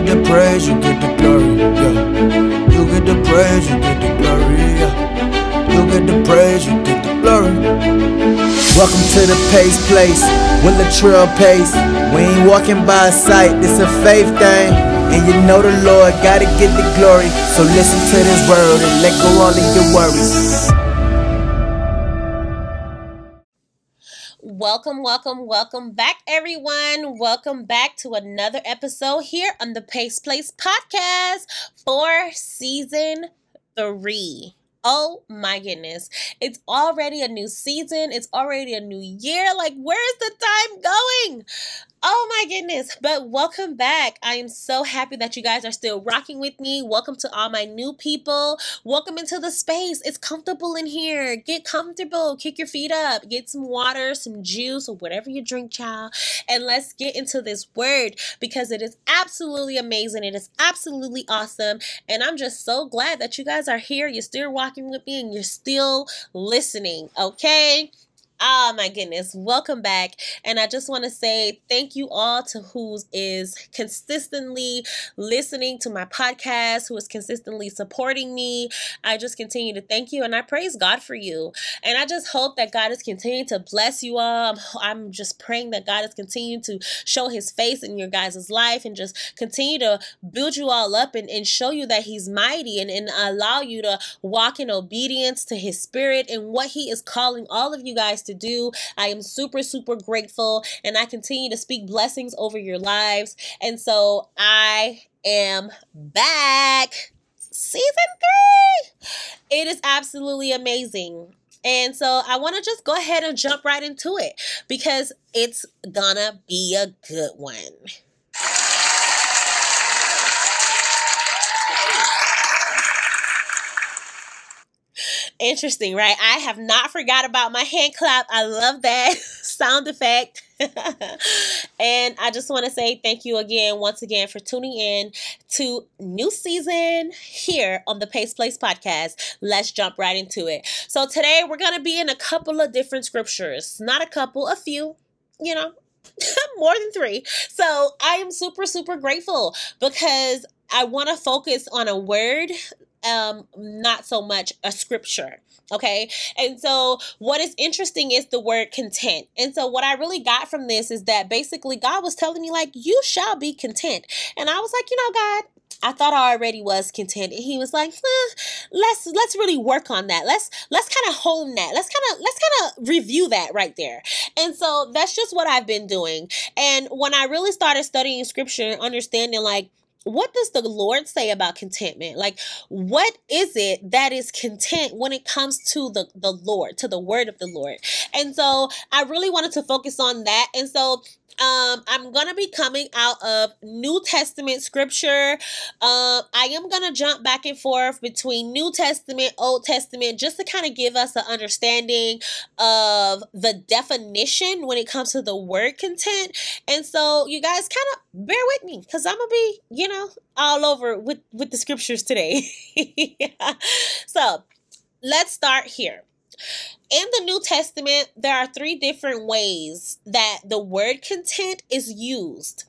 get the praise, you get the glory, yeah. You get the praise, you get the glory, yeah. You get the praise, you get the glory. Welcome to the Pace Place, with trail Pace. We ain't walking by sight, this a faith thing. And you know the Lord gotta get the glory. So listen to this word and let go all of your worries. Welcome, welcome, welcome back, everyone. Welcome back to another episode here on the Pace Place podcast for season three. Oh my goodness. It's already a new season. It's already a new year. Like, where's the time going? Oh my goodness. But welcome back. I am so happy that you guys are still rocking with me. Welcome to all my new people. Welcome into the space. It's comfortable in here. Get comfortable. Kick your feet up. Get some water, some juice, or whatever you drink, child. And let's get into this word because it is absolutely amazing. It is absolutely awesome. And I'm just so glad that you guys are here. You're still walking with me and you're still listening. Okay. Oh my goodness. Welcome back. And I just want to say thank you all to who is consistently listening to my podcast, who is consistently supporting me. I just continue to thank you and I praise God for you. And I just hope that God is continuing to bless you all. I'm, just praying that God is continuing to show his face in your guys' life and just continue to build you all up and, and show you that he's mighty and, and allow you to walk in obedience to his spirit and what he is calling all of you guys to to do. I am super, super grateful and I continue to speak blessings over your lives. And so I am back. Season three. It is absolutely amazing. And so I want to just go ahead and jump right into it because it's gonna be a good one. Interesting, right? I have not forgot about my hand clap. I love that sound effect. and I just want to say thank you again, once again, for tuning in to new season here on the Pace Place podcast. Let's jump right into it. So today we're going to be in a couple of different scriptures, not a couple, a few, you know, more than three. So I am super, super grateful because I want to focus on a word um not so much a scripture okay and so what is interesting is the word content and so what i really got from this is that basically god was telling me like you shall be content and i was like you know god I thought I already was content. And he was like, eh, let's let's really work on that. Let's let's kind of hone that. Let's kind of let's kind of review that right there. And so that's just what I've been doing. And when I really started studying scripture and understanding like what does the Lord say about contentment? Like, what is it that is content when it comes to the, the Lord, to the word of the Lord? And so I really wanted to focus on that. And so um, I'm gonna be coming out of New Testament scripture. Uh, I am gonna jump back and forth between New Testament, Old Testament, just to kind of give us an understanding of the definition when it comes to the word content. And so, you guys, kind of bear with me because I'm gonna be, you know, all over with with the scriptures today. yeah. So, let's start here in the New Testament, there are three different ways that the word content is used.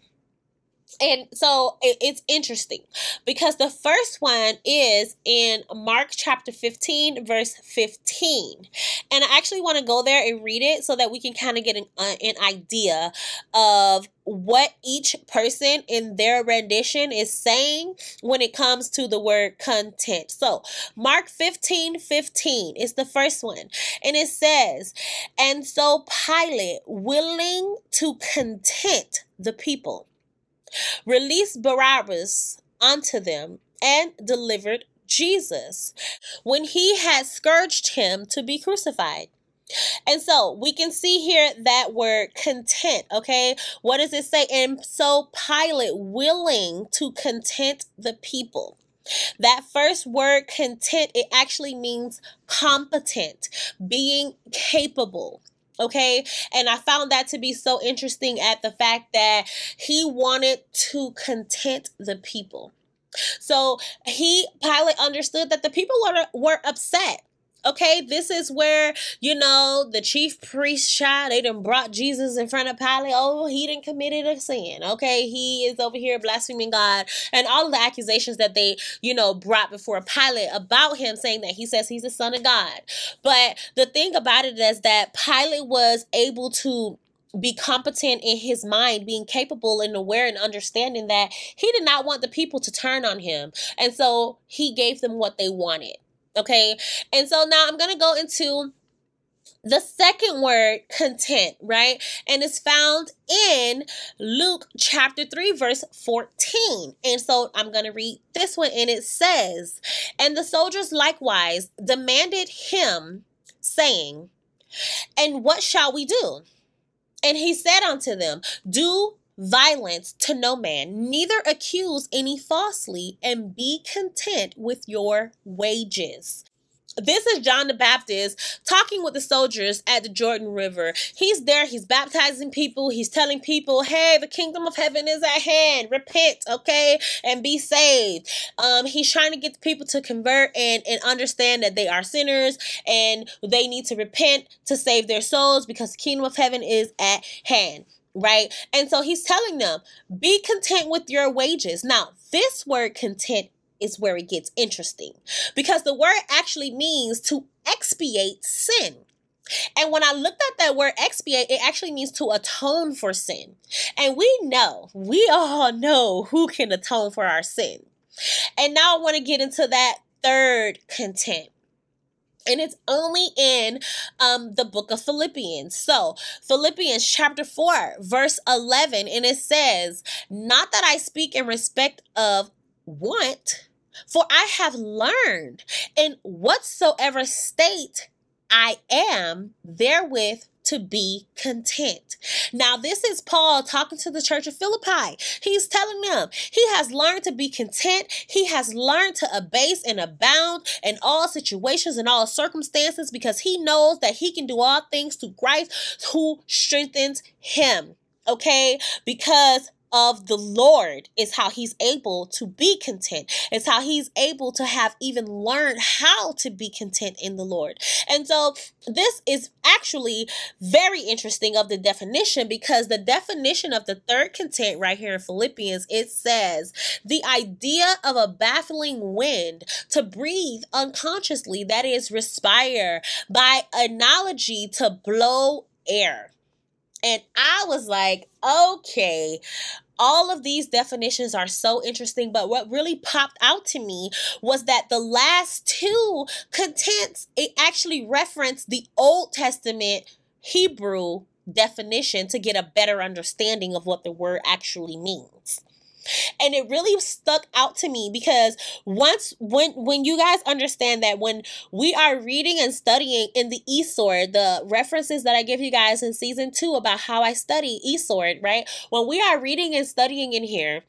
And so it's interesting because the first one is in Mark chapter 15, verse 15. And I actually want to go there and read it so that we can kind of get an, uh, an idea of what each person in their rendition is saying when it comes to the word content. So, Mark 15 15 is the first one, and it says, And so Pilate, willing to content the people, released Barabbas unto them and delivered Jesus when he had scourged him to be crucified. And so we can see here that word content, okay? What does it say? And so Pilate willing to content the people. That first word content, it actually means competent, being capable. Okay. And I found that to be so interesting at the fact that he wanted to content the people. So he, Pilate understood that the people were, were upset Okay, this is where, you know, the chief priest child, they done brought Jesus in front of Pilate. Oh, he didn't committed a sin. Okay, he is over here blaspheming God. And all of the accusations that they, you know, brought before Pilate about him saying that he says he's the son of God. But the thing about it is that Pilate was able to be competent in his mind, being capable and aware and understanding that he did not want the people to turn on him. And so he gave them what they wanted. Okay. And so now I'm going to go into the second word, content, right? And it's found in Luke chapter 3, verse 14. And so I'm going to read this one, and it says, And the soldiers likewise demanded him, saying, And what shall we do? And he said unto them, Do violence to no man, neither accuse any falsely, and be content with your wages. This is John the Baptist talking with the soldiers at the Jordan River. He's there, he's baptizing people, he's telling people, hey, the kingdom of heaven is at hand. Repent, okay, and be saved. Um, he's trying to get the people to convert and, and understand that they are sinners and they need to repent to save their souls because the kingdom of heaven is at hand right? And so he's telling them, be content with your wages. Now, this word content is where it gets interesting because the word actually means to expiate sin. And when I looked at that word expiate, it actually means to atone for sin. And we know, we all know who can atone for our sin. And now I want to get into that third content and it's only in um, the book of Philippians. So, Philippians chapter 4, verse 11, and it says, Not that I speak in respect of want, for I have learned in whatsoever state I am therewith to be content. Now, this is Paul talking to the church of Philippi. He's telling them he has learned to be content. He has learned to abase and abound in all situations and all circumstances because he knows that he can do all things through Christ who strengthens him. Okay? Because of the Lord is how he's able to be content. It's how he's able to have even learned how to be content in the Lord. And so this is actually very interesting of the definition because the definition of the third content right here in Philippians it says the idea of a baffling wind to breathe unconsciously that is respire by analogy to blow air. And I was like, okay, all of these definitions are so interesting, but what really popped out to me was that the last two contents, it actually referenced the Old Testament Hebrew definition to get a better understanding of what the word actually means and it really stuck out to me because once when when you guys understand that when we are reading and studying in the eSword, the references that I give you guys in season two about how I study eSword, right? When we are reading and studying in here,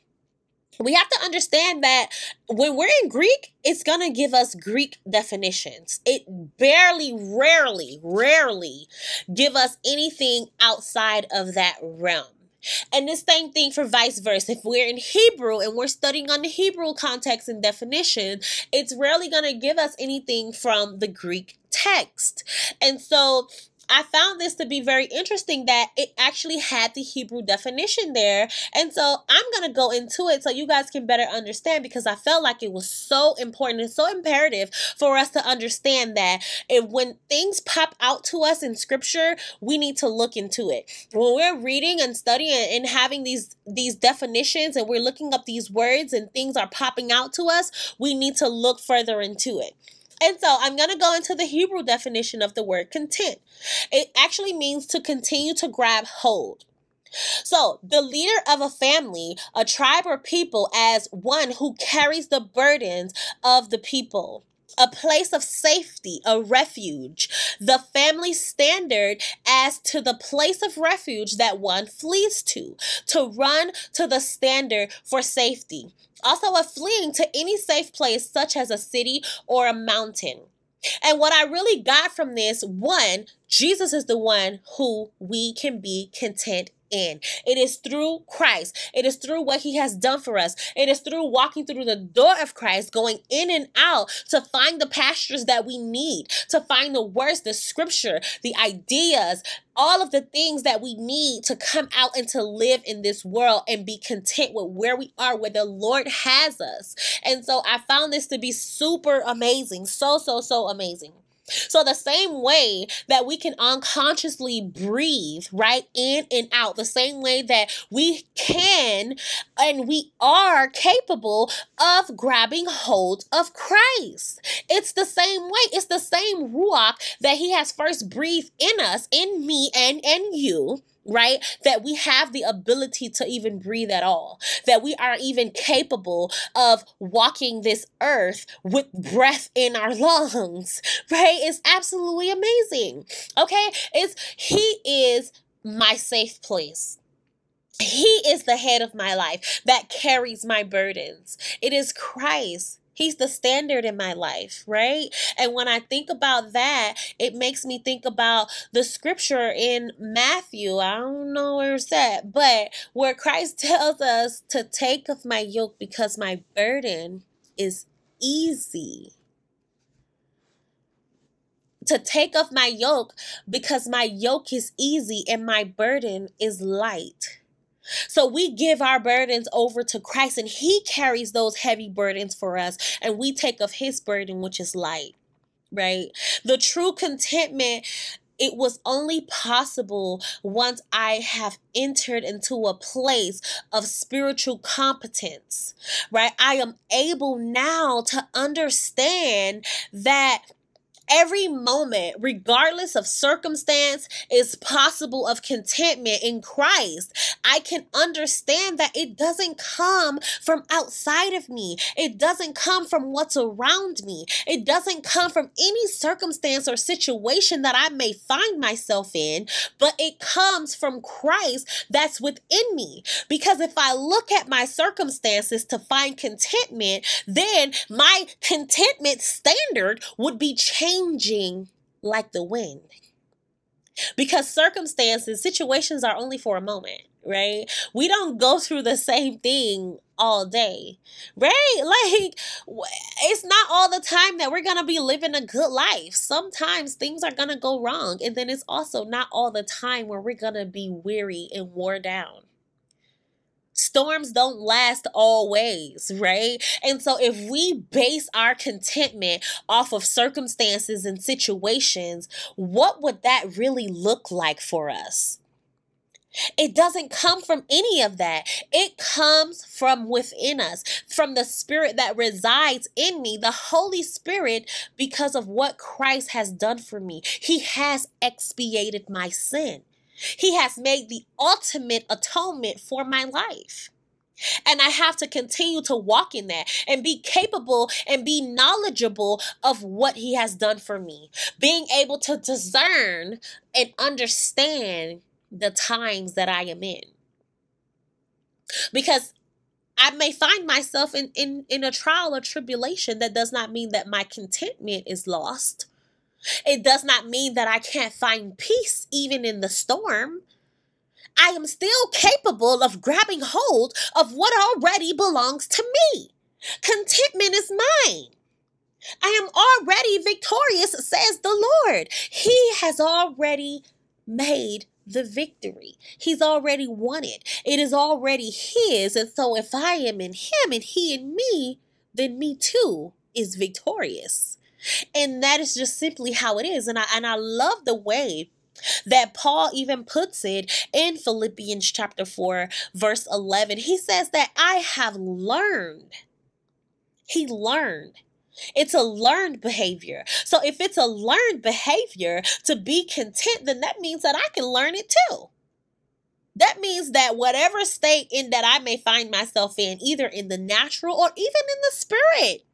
we have to understand that when we're in Greek, it's going to give us Greek definitions. It barely, rarely, rarely give us anything outside of that realm. And the same thing for vice versa. If we're in Hebrew and we're studying on the Hebrew context and definition, it's rarely going to give us anything from the Greek text. And so I found this to be very interesting that it actually had the Hebrew definition there. And so I'm going to go into it so you guys can better understand because I felt like it was so important and so imperative for us to understand that if when things pop out to us in scripture, we need to look into it. When we're reading and studying and having these these definitions and we're looking up these words and things are popping out to us, we need to look further into it. And so I'm going to go into the Hebrew definition of the word content. It actually means to continue to grab hold. So, the leader of a family, a tribe or people, as one who carries the burdens of the people a place of safety, a refuge, the family standard as to the place of refuge that one flees to, to run to the standard for safety. Also, a fleeing to any safe place, such as a city or a mountain. And what I really got from this one, Jesus is the one who we can be content in. It is through Christ. It is through what he has done for us. It is through walking through the door of Christ, going in and out to find the pastures that we need, to find the words, the scripture, the ideas, all of the things that we need to come out and to live in this world and be content with where we are, where the Lord has us. And so I found this to be super amazing. So, so, so amazing. So, the same way that we can unconsciously breathe right in and out, the same way that we can and we are capable of grabbing hold of Christ. It's the same way, it's the same Ruach that He has first breathed in us, in me, and in you right? That we have the ability to even breathe at all, that we are even capable of walking this earth with breath in our lungs, right? It's absolutely amazing. Okay? It's He is my safe place. He is the head of my life that carries my burdens. It is Christ He's the standard in my life, right? And when I think about that, it makes me think about the scripture in Matthew. I don't know where it's at, but where Christ tells us to take of my yoke because my burden is easy. To take off my yoke because my yoke is easy and my burden is light. So we give our burdens over to Christ and He carries those heavy burdens for us, and we take of His burden, which is light, right? The true contentment. It was only possible once I have entered into a place of spiritual competence, right? I am able now to understand that every moment, regardless of circumstance, is possible of contentment in Christ. I can understand that it doesn't come from outside of me. It doesn't come from what's around me. It doesn't come from any circumstance or situation that I may find myself in, but it comes from Christ that's within me. Because if I look at my circumstances to find contentment, then my contentment standard would be changed changing like the wind. Because circumstances, situations are only for a moment, right? We don't go through the same thing all day, right? Like, it's not all the time that we're gonna be living a good life. Sometimes things are gonna go wrong, and then it's also not all the time where we're gonna be weary and worn down storms don't last always, right? And so if we base our contentment off of circumstances and situations, what would that really look like for us? It doesn't come from any of that. It comes from within us, from the spirit that resides in me, the Holy Spirit, because of what Christ has done for me. He has expiated my sin. He has made the ultimate atonement for my life. And I have to continue to walk in that and be capable and be knowledgeable of what He has done for me. Being able to discern and understand the times that I am in. Because I may find myself in, in, in a trial or tribulation. That does not mean that my contentment is lost. It does not mean that I can't find peace even in the storm. I am still capable of grabbing hold of what already belongs to me. Contentment is mine. I am already victorious, says the Lord. He has already made the victory. He's already won it. It is already His. And so if I am in Him and He in me, then me too is victorious. And that is just simply how it is. And I and I love the way that Paul even puts it in Philippians chapter 4 verse 11. He says that I have learned. He learned. It's a learned behavior. So if it's a learned behavior to be content, then that means that I can learn it too. That means that whatever state in that I may find myself in, either in the natural or even in the spirit,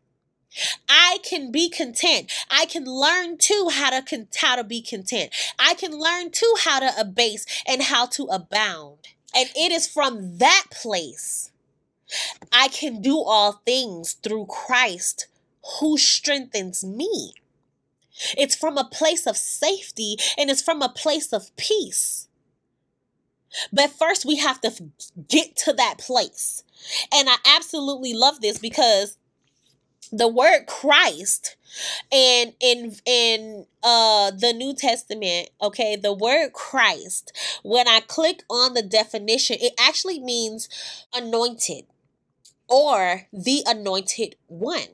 I can be content. I can learn too how to con- how to be content. I can learn too how to abase and how to abound. And it is from that place I can do all things through Christ who strengthens me. It's from a place of safety and it's from a place of peace. But first, we have to get to that place. And I absolutely love this because the word Christ and in in uh the New Testament, okay, the word Christ, when I click on the definition, it actually means anointed or the anointed one.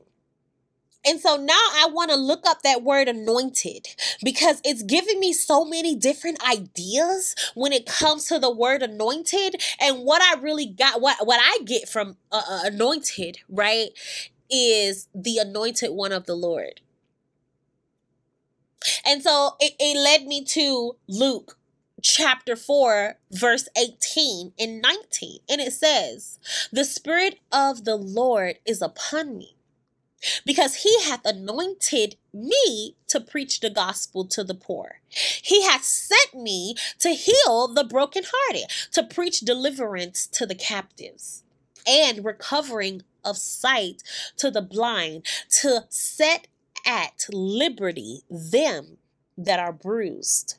And so now I want to look up that word anointed because it's giving me so many different ideas when it comes to the word anointed and what I really got what what I get from uh, uh anointed, right? Is the anointed one of the Lord. And so it, it led me to Luke chapter 4, verse 18 and 19. And it says, The Spirit of the Lord is upon me because he hath anointed me to preach the gospel to the poor. He hath sent me to heal the brokenhearted, to preach deliverance to the captives, and recovering of sight to the blind, to set at liberty them that are bruised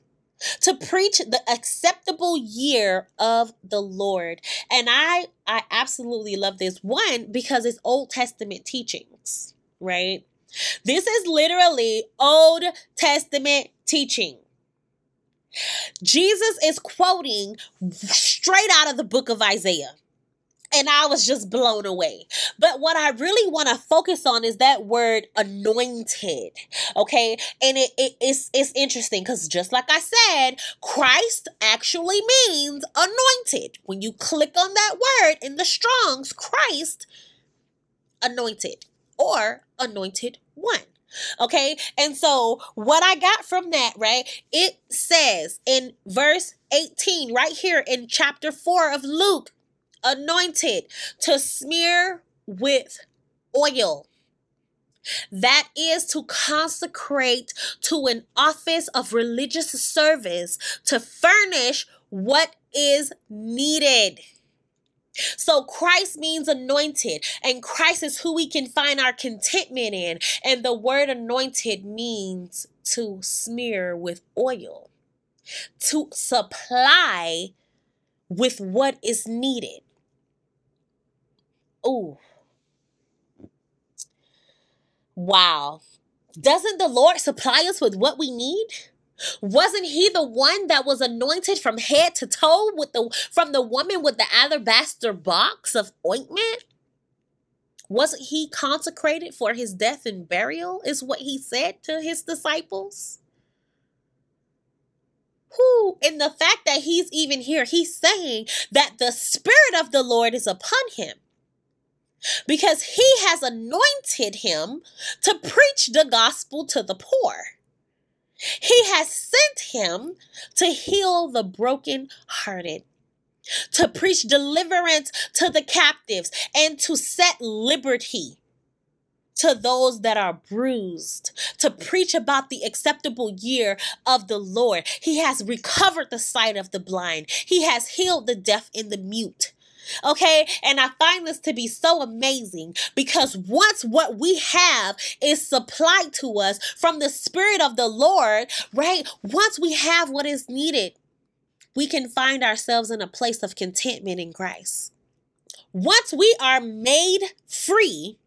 to preach the acceptable year of the Lord. And I I absolutely love this one because it's Old Testament teachings right? This is literally Old Testament teaching. Jesus is quoting straight out of the book of Isaiah. And I was just blown away. But what I really want to focus on is that word anointed. Okay. And it, it, it's, it's interesting because just like I said, Christ actually means anointed. When you click on that word in the Strongs, Christ anointed or anointed one. Okay. And so what I got from that, right? It says in verse 18, right here in chapter 4 of Luke, anointed to smear with oil. That is to consecrate to an office of religious service to furnish what is needed. So Christ means anointed, and Christ is who we can find our contentment in. And the word anointed means to smear with oil, to supply with what is needed. Oh, wow. Doesn't the Lord supply us with what we need? Wasn't he the one that was anointed from head to toe with the from the woman with the alabaster box of ointment? Wasn't he consecrated for his death and burial? Is what he said to his disciples. Who, in the fact that he's even here, he's saying that the Spirit of the Lord is upon him because he has anointed him to preach the gospel to the poor. He has sent him to heal the brokenhearted, to preach deliverance to the captives, and to set liberty to those that are bruised, to preach about the acceptable year of the Lord. He has recovered the sight of the blind, He has healed the deaf and the mute. Okay. And I find this to be so amazing because once what we have is supplied to us from the Spirit of the Lord, right? Once we have what is needed, we can find ourselves in a place of contentment in Christ. Once we are made free,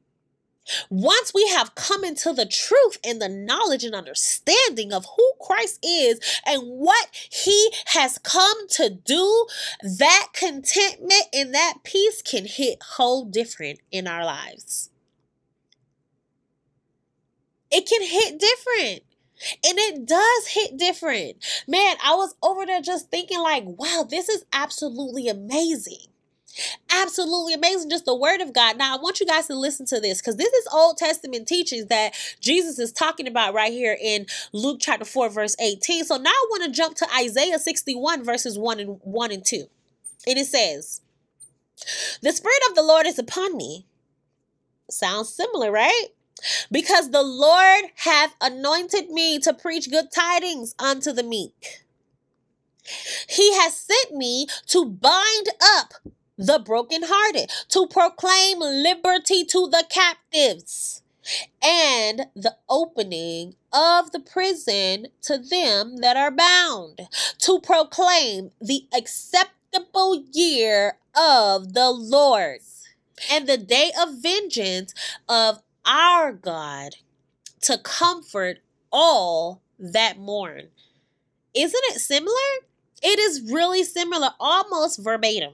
once we have come into the truth and the knowledge and understanding of who Christ is and what he has come to do, that contentment and that peace can hit whole different in our lives. It can hit different. And it does hit different. Man, I was over there just thinking, like, wow, this is absolutely amazing. Absolutely amazing. Just the word of God. Now, I want you guys to listen to this because this is Old Testament teachings that Jesus is talking about right here in Luke chapter 4, verse 18. So now I want to jump to Isaiah 61, verses 1 and 1 and 2. And it says, The Spirit of the Lord is upon me. Sounds similar, right? Because the Lord hath anointed me to preach good tidings unto the meek. He has sent me to bind up the brokenhearted, to proclaim liberty to the captives, and the opening of the prison to them that are bound, to proclaim the acceptable year of the Lord and the day of vengeance of our God to comfort all that mourn. Isn't it similar? It is really similar, almost verbatim.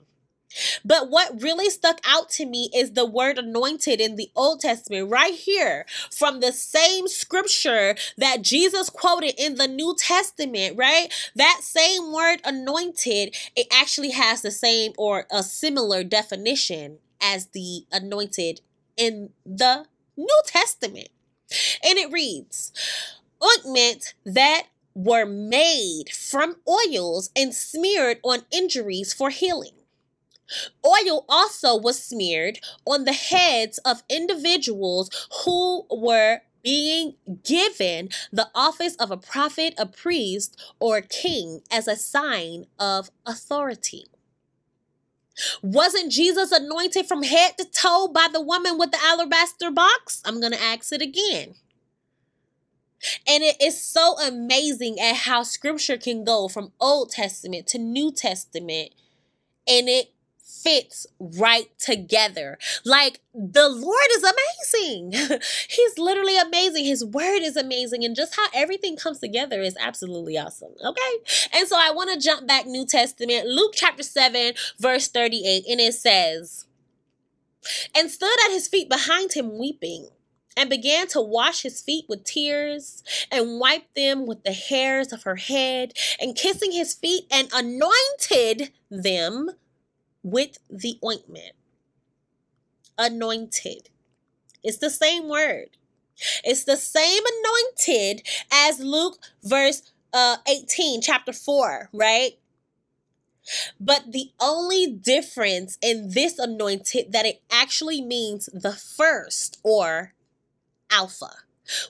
But what really stuck out to me is the word anointed in the Old Testament, right here from the same scripture that Jesus quoted in the New Testament, right? That same word anointed, it actually has the same or a similar definition as the anointed in the New Testament. And it reads ointment that were made from oils and smeared on injuries for healing. Oil also was smeared on the heads of individuals who were being given the office of a prophet, a priest, or a king as a sign of authority. Wasn't Jesus anointed from head to toe by the woman with the alabaster box? I'm going to ask it again. And it is so amazing at how scripture can go from Old Testament to New Testament and it fits right together. Like the Lord is amazing. He's literally amazing. His word is amazing. And just how everything comes together is absolutely awesome. Okay. And so I want to jump back New Testament, Luke chapter 7, verse 38. And it says, and stood at his feet behind him weeping and began to wash his feet with tears and wipe them with the hairs of her head and kissing his feet and anointed them with the ointment. Anointed. It's the same word. It's the same anointed as Luke verse uh 18 chapter 4, right? But the only difference in this anointed that it actually means the first or alpha.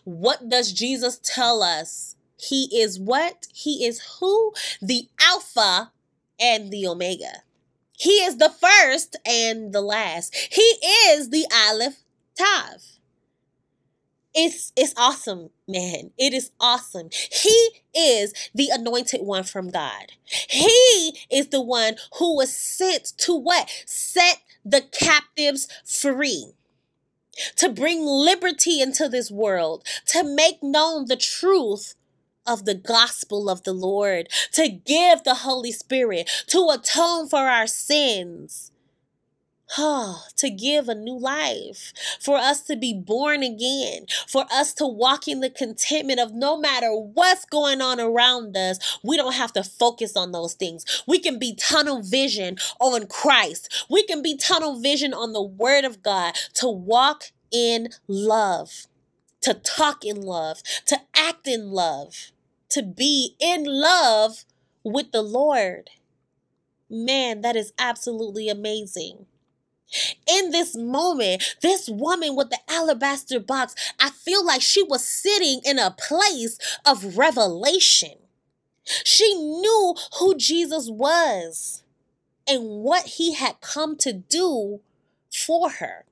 What does Jesus tell us? He is what? He is who? The alpha and the omega. He is the first and the last. He is the Aleph Tav. It's it's awesome, man. It is awesome. He is the anointed one from God. He is the one who was sent to what? Set the captives free. To bring liberty into this world, to make known the truth of the gospel of the Lord, to give the Holy Spirit, to atone for our sins. Oh, to give a new life, for us to be born again, for us to walk in the contentment of no matter what's going on around us, we don't have to focus on those things. We can be tunnel vision on Christ. We can be tunnel vision on the Word of God to walk in love, to talk in love, to act in love to be in love with the Lord. Man, that is absolutely amazing. In this moment, this woman with the alabaster box, I feel like she was sitting in a place of revelation. She knew who Jesus was and what he had come to do for her.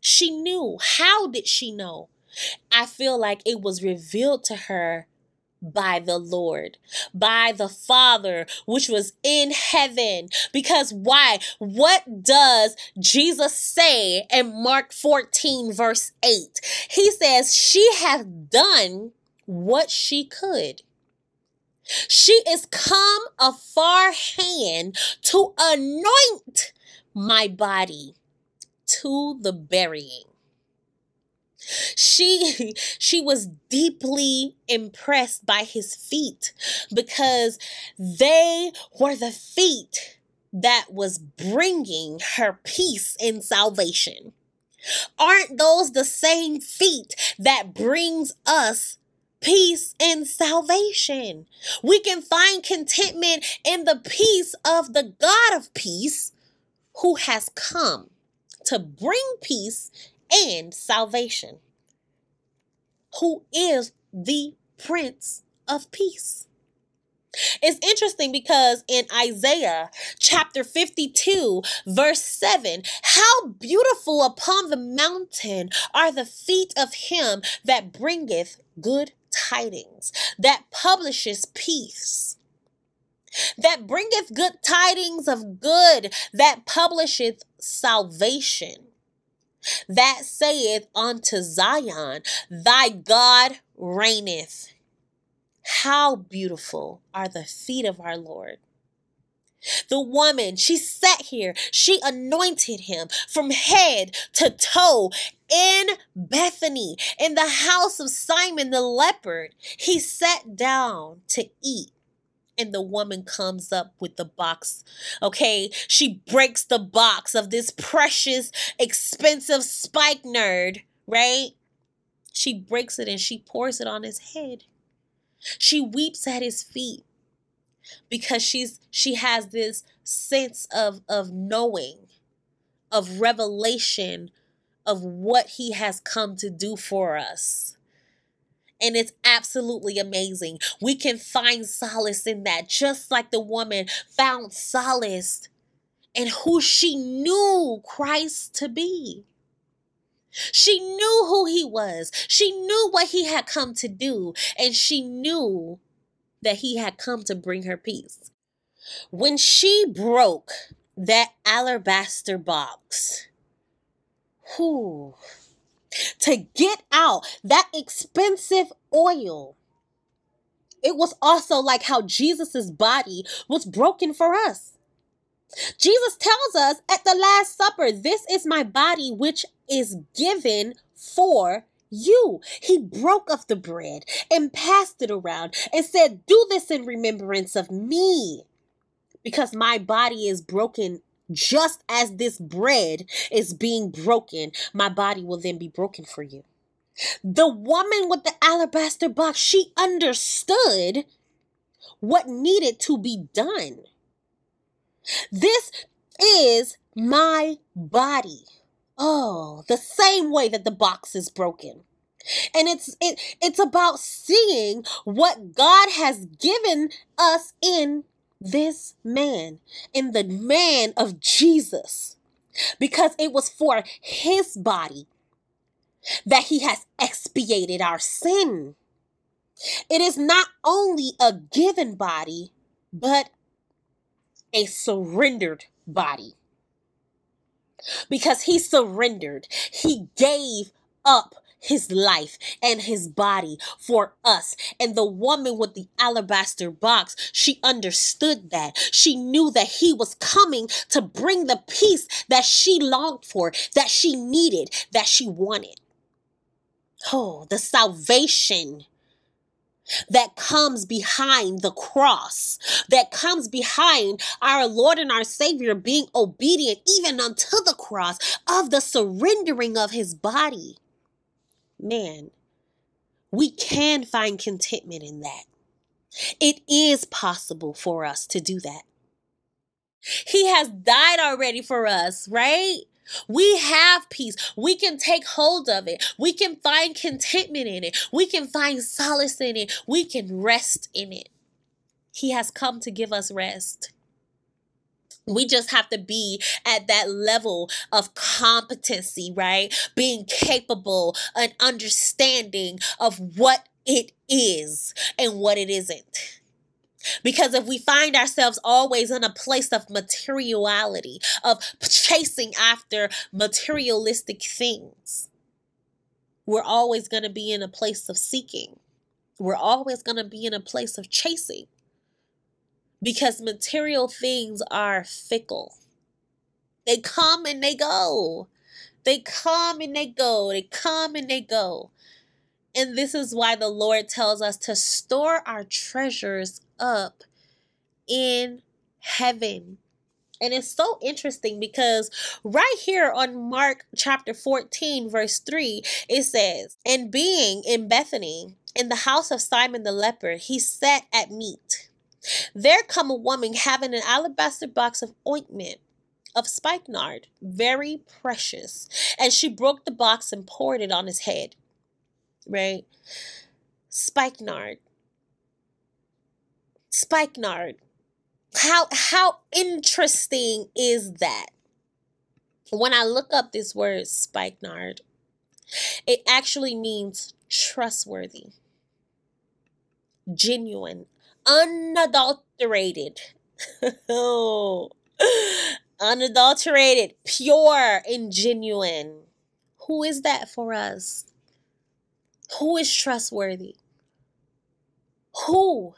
She knew. How did she know? I feel like it was revealed to her by the Lord, by the Father, which was in heaven. Because why? What does Jesus say in Mark 14, verse 8? He says, She hath done what she could. She is come a far hand to anoint my body to the burying. She she was deeply impressed by his feet because they were the feet that was bringing her peace and salvation. Aren't those the same feet that brings us peace and salvation? We can find contentment in the peace of the God of peace who has come to bring peace and salvation, who is the Prince of Peace. It's interesting because in Isaiah chapter 52, verse 7, how beautiful upon the mountain are the feet of him that bringeth good tidings, that publishes peace, that bringeth good tidings of good, that publisheth salvation, that saith unto Zion, Thy God reigneth. How beautiful are the feet of our Lord. The woman, she sat here, she anointed him from head to toe in Bethany, in the house of Simon the leper. He sat down to eat and the woman comes up with the box. Okay, she breaks the box of this precious, expensive spikenard, right? She breaks it and she pours it on his head. She weeps at his feet because she's she has this sense of of knowing, of revelation of what he has come to do for us and it's absolutely amazing. We can find solace in that, just like the woman found solace in who she knew Christ to be. She knew who he was, she knew what he had come to do, and she knew that he had come to bring her peace. When she broke that alabaster box, whew, to get out that expensive oil. It was also like how Jesus's body was broken for us. Jesus tells us at the Last Supper, This is my body which is given for you. He broke of the bread and passed it around and said, Do this in remembrance of me, because my body is broken just as this bread is being broken, my body will then be broken for you. The woman with the alabaster box, she understood what needed to be done. This is my body. Oh, the same way that the box is broken. And it's it it's about seeing what God has given us in this man, in the man of Jesus, because it was for his body that he has expiated our sin. It is not only a given body, but a surrendered body. Because he surrendered, he gave up his life and his body for us. And the woman with the alabaster box, she understood that. She knew that he was coming to bring the peace that she longed for, that she needed, that she wanted. Oh, the salvation that comes behind the cross, that comes behind our Lord and our Savior being obedient even unto the cross of the surrendering of his body man, we can find contentment in that. It is possible for us to do that. He has died already for us, right? We have peace. We can take hold of it. We can find contentment in it. We can find solace in it. We can rest in it. He has come to give us rest. We just have to be at that level of competency, right? Being capable and understanding of what it is and what it isn't. Because if we find ourselves always in a place of materiality, of chasing after materialistic things, we're always going to be in a place of seeking. We're always going to be in a place of chasing because material things are fickle. They come and they go. They come and they go. They come and they go. And this is why the Lord tells us to store our treasures up in heaven. And it's so interesting because right here on Mark chapter 14, verse 3, it says, And being in Bethany, in the house of Simon the leper, he sat at meat. There come a woman having an alabaster box of ointment of spikenard, very precious. And she broke the box and poured it on his head. Right? Spikenard. Spikenard. How how interesting is that? When I look up this word spikenard, it actually means trustworthy, genuine, unadulterated unadulterated. pure, and genuine. Who is that for us? Who is trustworthy? Who?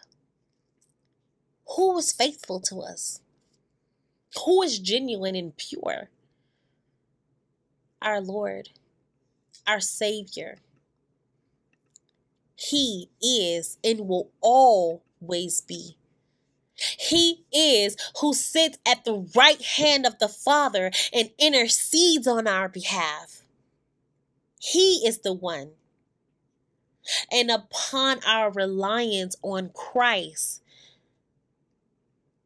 Who is faithful to us? Who is genuine and pure? Our Lord, our Savior. He is and will always be. He is who sits at the right hand of the Father and intercedes on our behalf. He is the one. And upon our reliance on Christ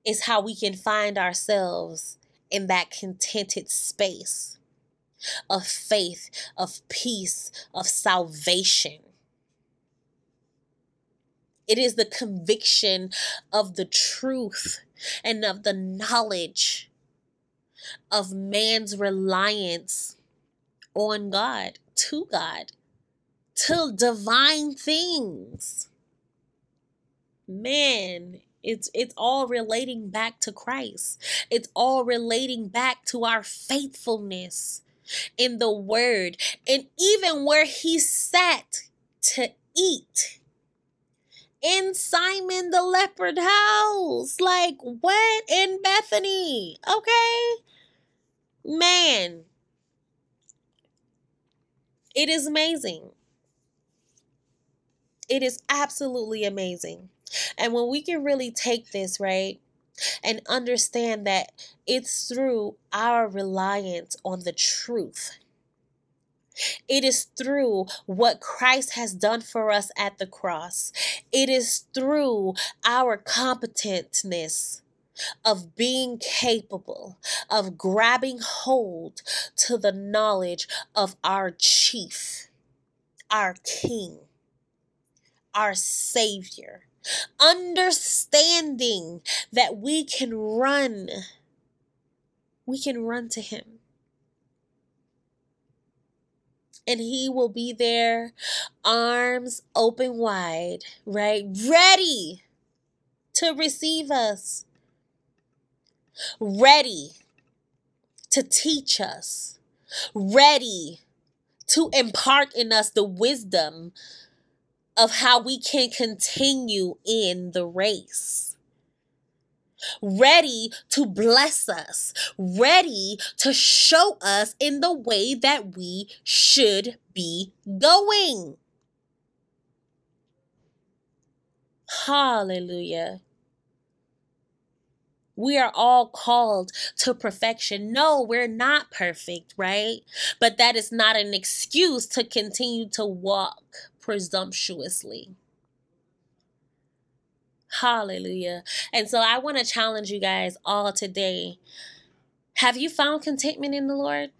is how we can find ourselves in that contented space of faith, of peace, of salvation. It is the conviction of the truth and of the knowledge of man's reliance on God, to God, to divine things. Man, it's it's all relating back to Christ. It's all relating back to our faithfulness in the word and even where he sat to eat in Simon the leper's house. Like, what? In Bethany. Okay. Man. It is amazing. It is absolutely amazing. And when we can really take this, right, and understand that it's through our reliance on the truth it is through what Christ has done for us at the cross. It is through our competentness of being capable of grabbing hold to the knowledge of our chief, our king, our savior, understanding that we can run, we can run to him and he will be there, arms open wide, right? Ready to receive us, ready to teach us, ready to impart in us the wisdom of how we can continue in the race ready to bless us, ready to show us in the way that we should be going. Hallelujah. We are all called to perfection. No, we're not perfect, right? But that is not an excuse to continue to walk presumptuously. Hallelujah. And so I want to challenge you guys all today. Have you found contentment in the Lord?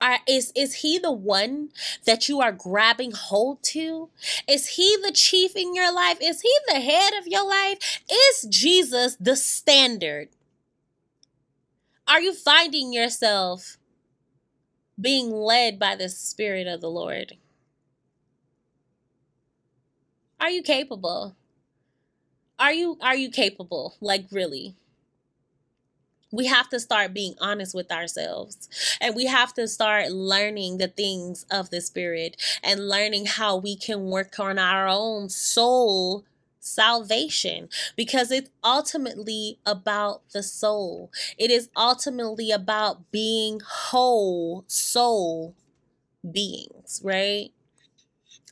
Are, is is he the one that you are grabbing hold to? Is he the chief in your life? Is he the head of your life? Is Jesus the standard? Are you finding yourself being led by the Spirit of the Lord? Are you capable? Are you are you capable? Like really? We have to start being honest with ourselves. And we have to start learning the things of the spirit and learning how we can work on our own soul salvation because it's ultimately about the soul. It is ultimately about being whole soul beings, right?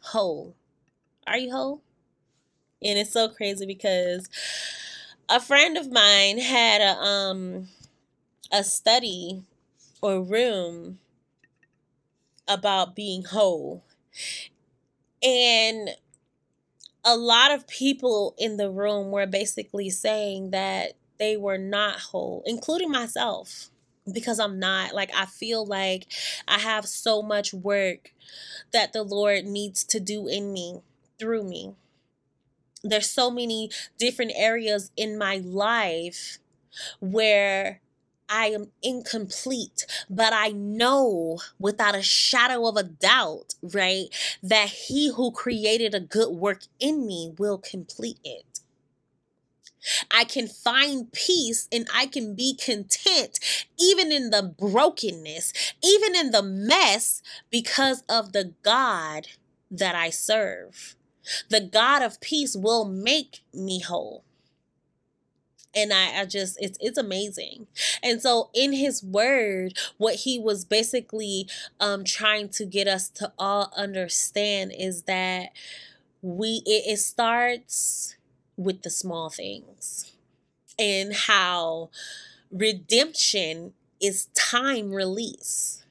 Whole. Are you whole? And it's so crazy because a friend of mine had a um a study or room about being whole. And a lot of people in the room were basically saying that they were not whole including myself because I'm not. Like I feel like I have so much work that the Lord needs to do in me through me there's so many different areas in my life where I am incomplete, but I know without a shadow of a doubt, right, that he who created a good work in me will complete it. I can find peace and I can be content even in the brokenness, even in the mess, because of the God that I serve. The God of peace will make me whole. And I, I just it's it's amazing. And so in his word, what he was basically um trying to get us to all understand is that we it, it starts with the small things and how redemption is time release.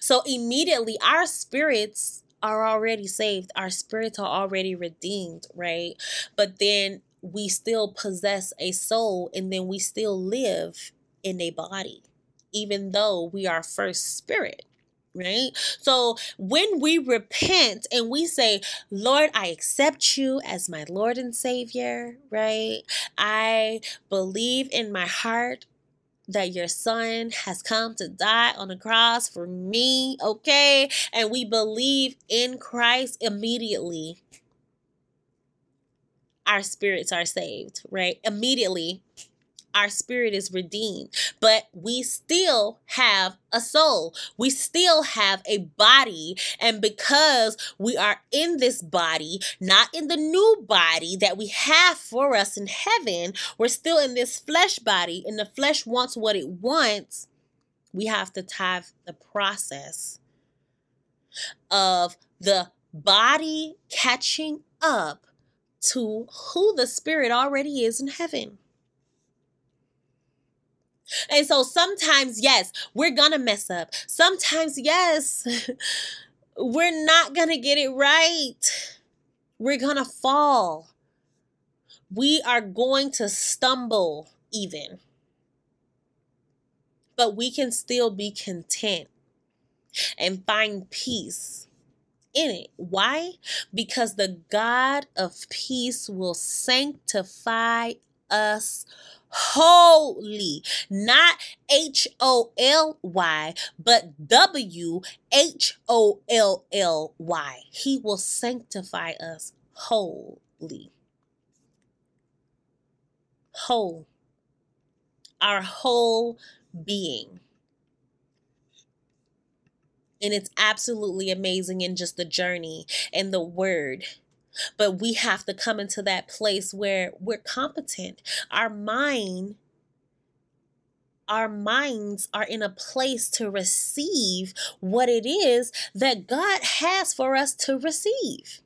So immediately our spirits are already saved, our spirits are already redeemed, right? But then we still possess a soul and then we still live in a body, even though we are first spirit right? So when we repent and we say, Lord, I accept you as my Lord and Savior, right? I believe in my heart that your son has come to die on the cross for me, okay? And we believe in Christ immediately. Our spirits are saved, right? Immediately our spirit is redeemed, but we still have a soul. We still have a body. And because we are in this body, not in the new body that we have for us in heaven, we're still in this flesh body, and the flesh wants what it wants. We have to have the process of the body catching up to who the spirit already is in heaven. And so sometimes, yes, we're gonna mess up. Sometimes, yes, we're not gonna get it right. We're gonna fall. We are going to stumble, even. But we can still be content and find peace in it. Why? Because the God of peace will sanctify us holy, not H O L Y, but W H O L L Y. He will sanctify us wholly. Whole. Our whole being. And it's absolutely amazing in just the journey and the word but we have to come into that place where we're competent. Our mind our minds are in a place to receive what it is that God has for us to receive.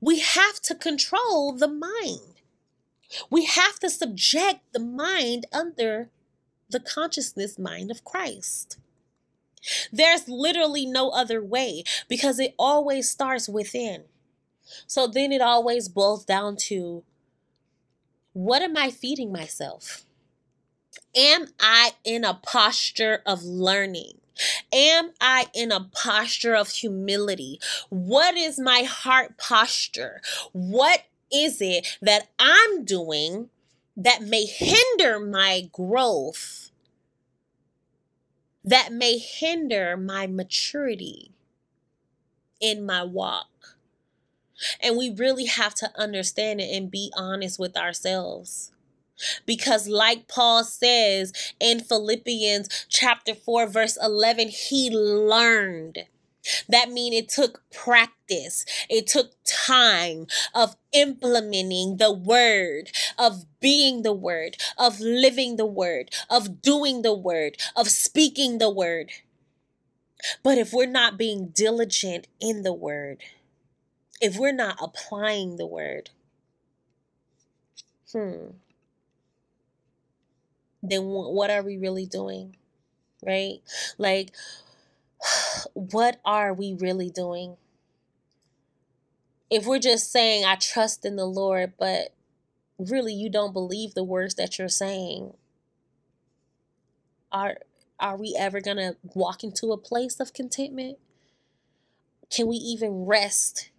We have to control the mind. We have to subject the mind under the consciousness mind of Christ. There's literally no other way because it always starts within. So then it always boils down to what am I feeding myself? Am I in a posture of learning? Am I in a posture of humility? What is my heart posture? What is it that I'm doing that may hinder my growth? That may hinder my maturity in my walk? And we really have to understand it and be honest with ourselves. Because, like Paul says in Philippians chapter 4, verse 11, he learned. That means it took practice. It took time of implementing the word, of being the word, of living the word, of doing the word, of speaking the word. But if we're not being diligent in the word, if we're not applying the word, hmm, then what are we really doing? Right? Like, what are we really doing? If we're just saying, I trust in the Lord, but really you don't believe the words that you're saying, are are we ever going to walk into a place of contentment? Can we even rest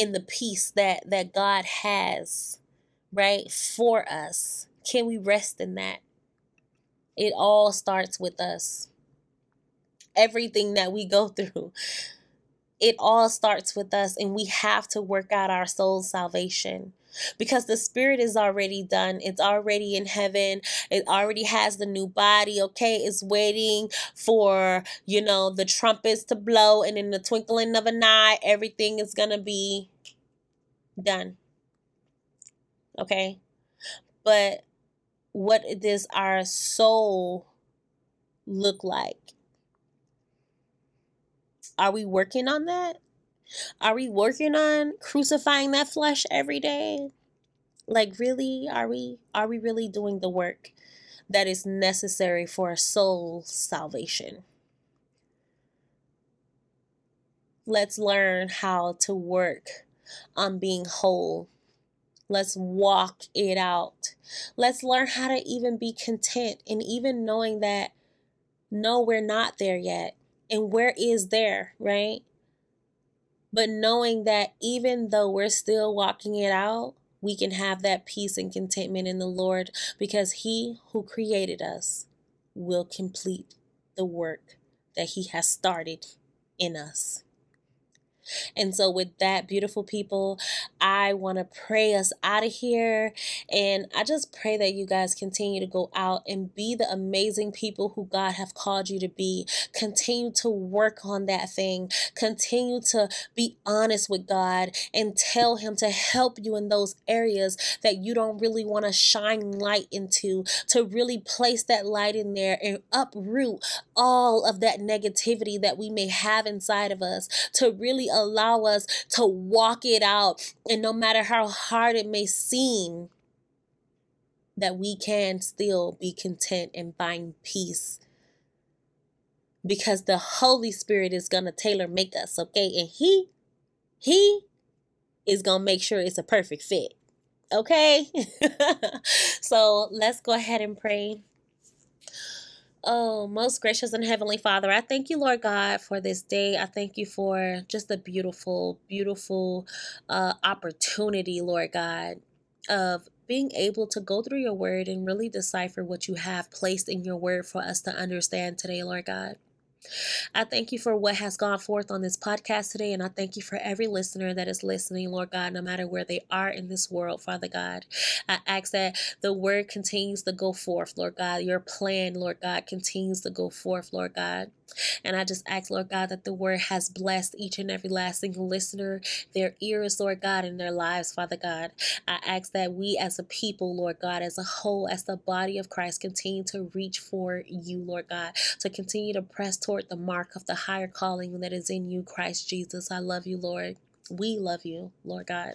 in the peace that that God has, right, for us? Can we rest in that? It all starts with us. Everything that we go through it all starts with us, and we have to work out our soul's salvation because the spirit is already done. It's already in heaven. It already has the new body. Okay. It's waiting for, you know, the trumpets to blow. And in the twinkling of an eye, everything is going to be done. Okay. But what does our soul look like? Are we working on that? Are we working on crucifying that flesh every day? Like really, are we are we really doing the work that is necessary for a soul salvation? Let's learn how to work on being whole. Let's walk it out. Let's learn how to even be content and even knowing that no, we're not there yet. And where is there, right? But knowing that even though we're still walking it out, we can have that peace and contentment in the Lord because He who created us will complete the work that He has started in us. And so, with that, beautiful people, I want to pray us out of here. And I just pray that you guys continue to go out and be the amazing people who God have called you to be. Continue to work on that thing. Continue to be honest with God and tell Him to help you in those areas that you don't really want to shine light into, to really place that light in there and uproot all of that negativity that we may have inside of us, to really allow us to walk it out. And no matter how hard it may seem, that we can still be content and find peace. Because the Holy Spirit is going to tailor make us, okay? And He, He is going to make sure it's a perfect fit. Okay? so let's go ahead and pray. Oh, most gracious and heavenly Father, I thank you, Lord God, for this day. I thank you for just the beautiful, beautiful uh, opportunity, Lord God, of being able to go through your word and really decipher what you have placed in your word for us to understand today, Lord God. I thank you for what has gone forth on this podcast today, and I thank you for every listener that is listening, Lord God, no matter where they are in this world, Father God. I ask that the word continues to go forth, Lord God. Your plan, Lord God, continues to go forth, Lord God. And I just ask, Lord God, that the word has blessed each and every last single listener, their ears, Lord God, and their lives, Father God. I ask that we as a people, Lord God, as a whole, as the body of Christ, continue to reach for you, Lord God, to continue to press toward the mark of the higher calling that is in you, Christ Jesus. I love you, Lord. We love you, Lord God.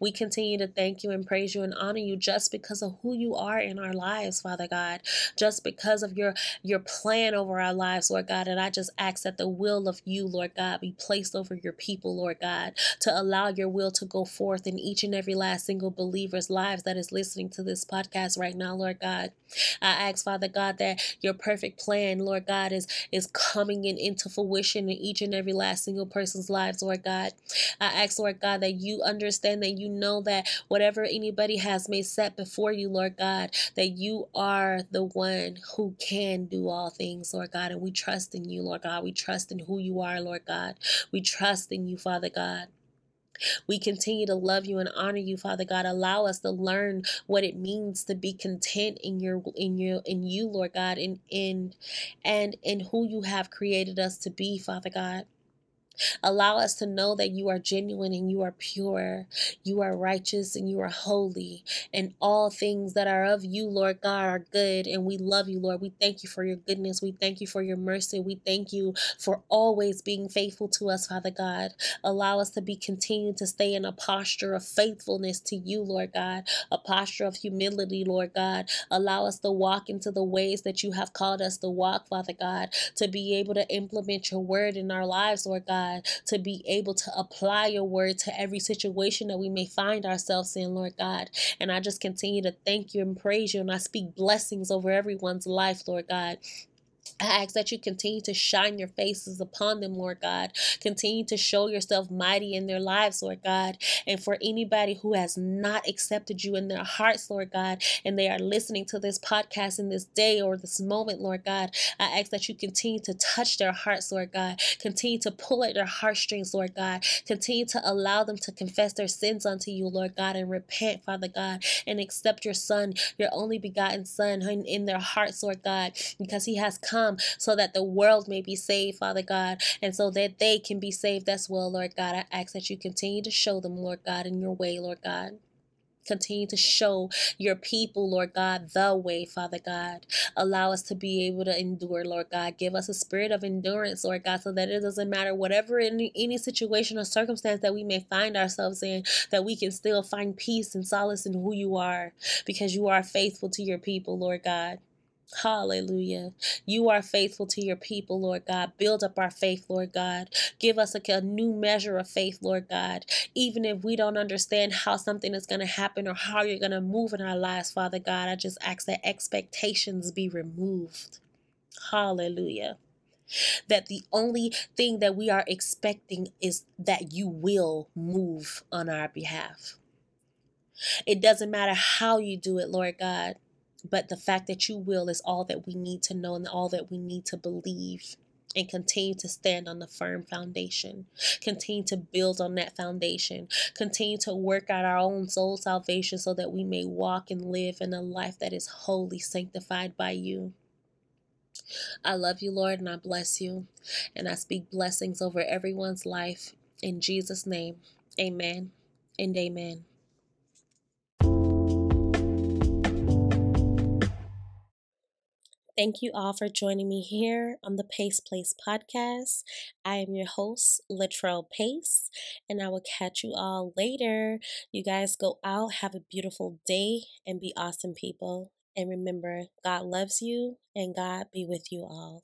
We continue to thank you and praise you and honor you just because of who you are in our lives, Father God. Just because of your your plan over our lives, Lord God. And I just ask that the will of you, Lord God, be placed over your people, Lord God, to allow your will to go forth in each and every last single believer's lives that is listening to this podcast right now, Lord God. I ask, Father God, that your perfect plan, Lord God, is is coming in into fruition in each and every last single person's lives, Lord God. I ask, Lord God, that you understand that you know that whatever anybody has made set before you, Lord God, that you are the one who can do all things, Lord God. And we trust in you, Lord God. We trust in who you are, Lord God. We trust in you, Father God. We continue to love you and honor you, Father God. Allow us to learn what it means to be content in your in your in you, Lord God, in in and in who you have created us to be, Father God. Allow us to know that you are genuine and you are pure, you are righteous and you are holy, and all things that are of you, Lord God, are good. And we love you, Lord. We thank you for your goodness. We thank you for your mercy. We thank you for always being faithful to us, Father God. Allow us to be continued to stay in a posture of faithfulness to you, Lord God, a posture of humility, Lord God. Allow us to walk into the ways that you have called us to walk, Father God, to be able to implement your word in our lives, Lord God God, to be able to apply your word to every situation that we may find ourselves in, Lord God. And I just continue to thank you and praise you, and I speak blessings over everyone's life, Lord God. I ask that you continue to shine your faces upon them, Lord God. Continue to show yourself mighty in their lives, Lord God. And for anybody who has not accepted you in their hearts, Lord God, and they are listening to this podcast in this day or this moment, Lord God, I ask that you continue to touch their hearts, Lord God. Continue to pull at their heartstrings, Lord God. Continue to allow them to confess their sins unto you, Lord God, and repent, Father God, and accept your Son, your only begotten Son, in their hearts, Lord God, because He has come come so that the world may be saved, Father God, and so that they can be saved as well, Lord God. I ask that you continue to show them, Lord God, in your way, Lord God. Continue to show your people, Lord God, the way, Father God. Allow us to be able to endure, Lord God. Give us a spirit of endurance, Lord God, so that it doesn't matter whatever any, any situation or circumstance that we may find ourselves in, that we can still find peace and solace in who you are, because you are faithful to your people, Lord God. Hallelujah. You are faithful to your people, Lord God. Build up our faith, Lord God. Give us a, a, new measure of faith, Lord God. Even if we don't understand how something is going to happen or how you're going to move in our lives, Father God, I just ask that expectations be removed. Hallelujah. That the only thing that we are expecting is that you will move on our behalf. It doesn't matter how you do it, Lord God. But the fact that you will is all that we need to know and all that we need to believe and continue to stand on the firm foundation. Continue to build on that foundation. Continue to work out our own soul salvation so that we may walk and live in a life that is wholly sanctified by you. I love you, Lord, and I bless you. And I speak blessings over everyone's life. In Jesus' name, amen and amen. Thank you all for joining me here on the Pace Place podcast. I am your host, Latrell Pace, and I will catch you all later. You guys go out, have a beautiful day, and be awesome people. And remember, God loves you, and God be with you all.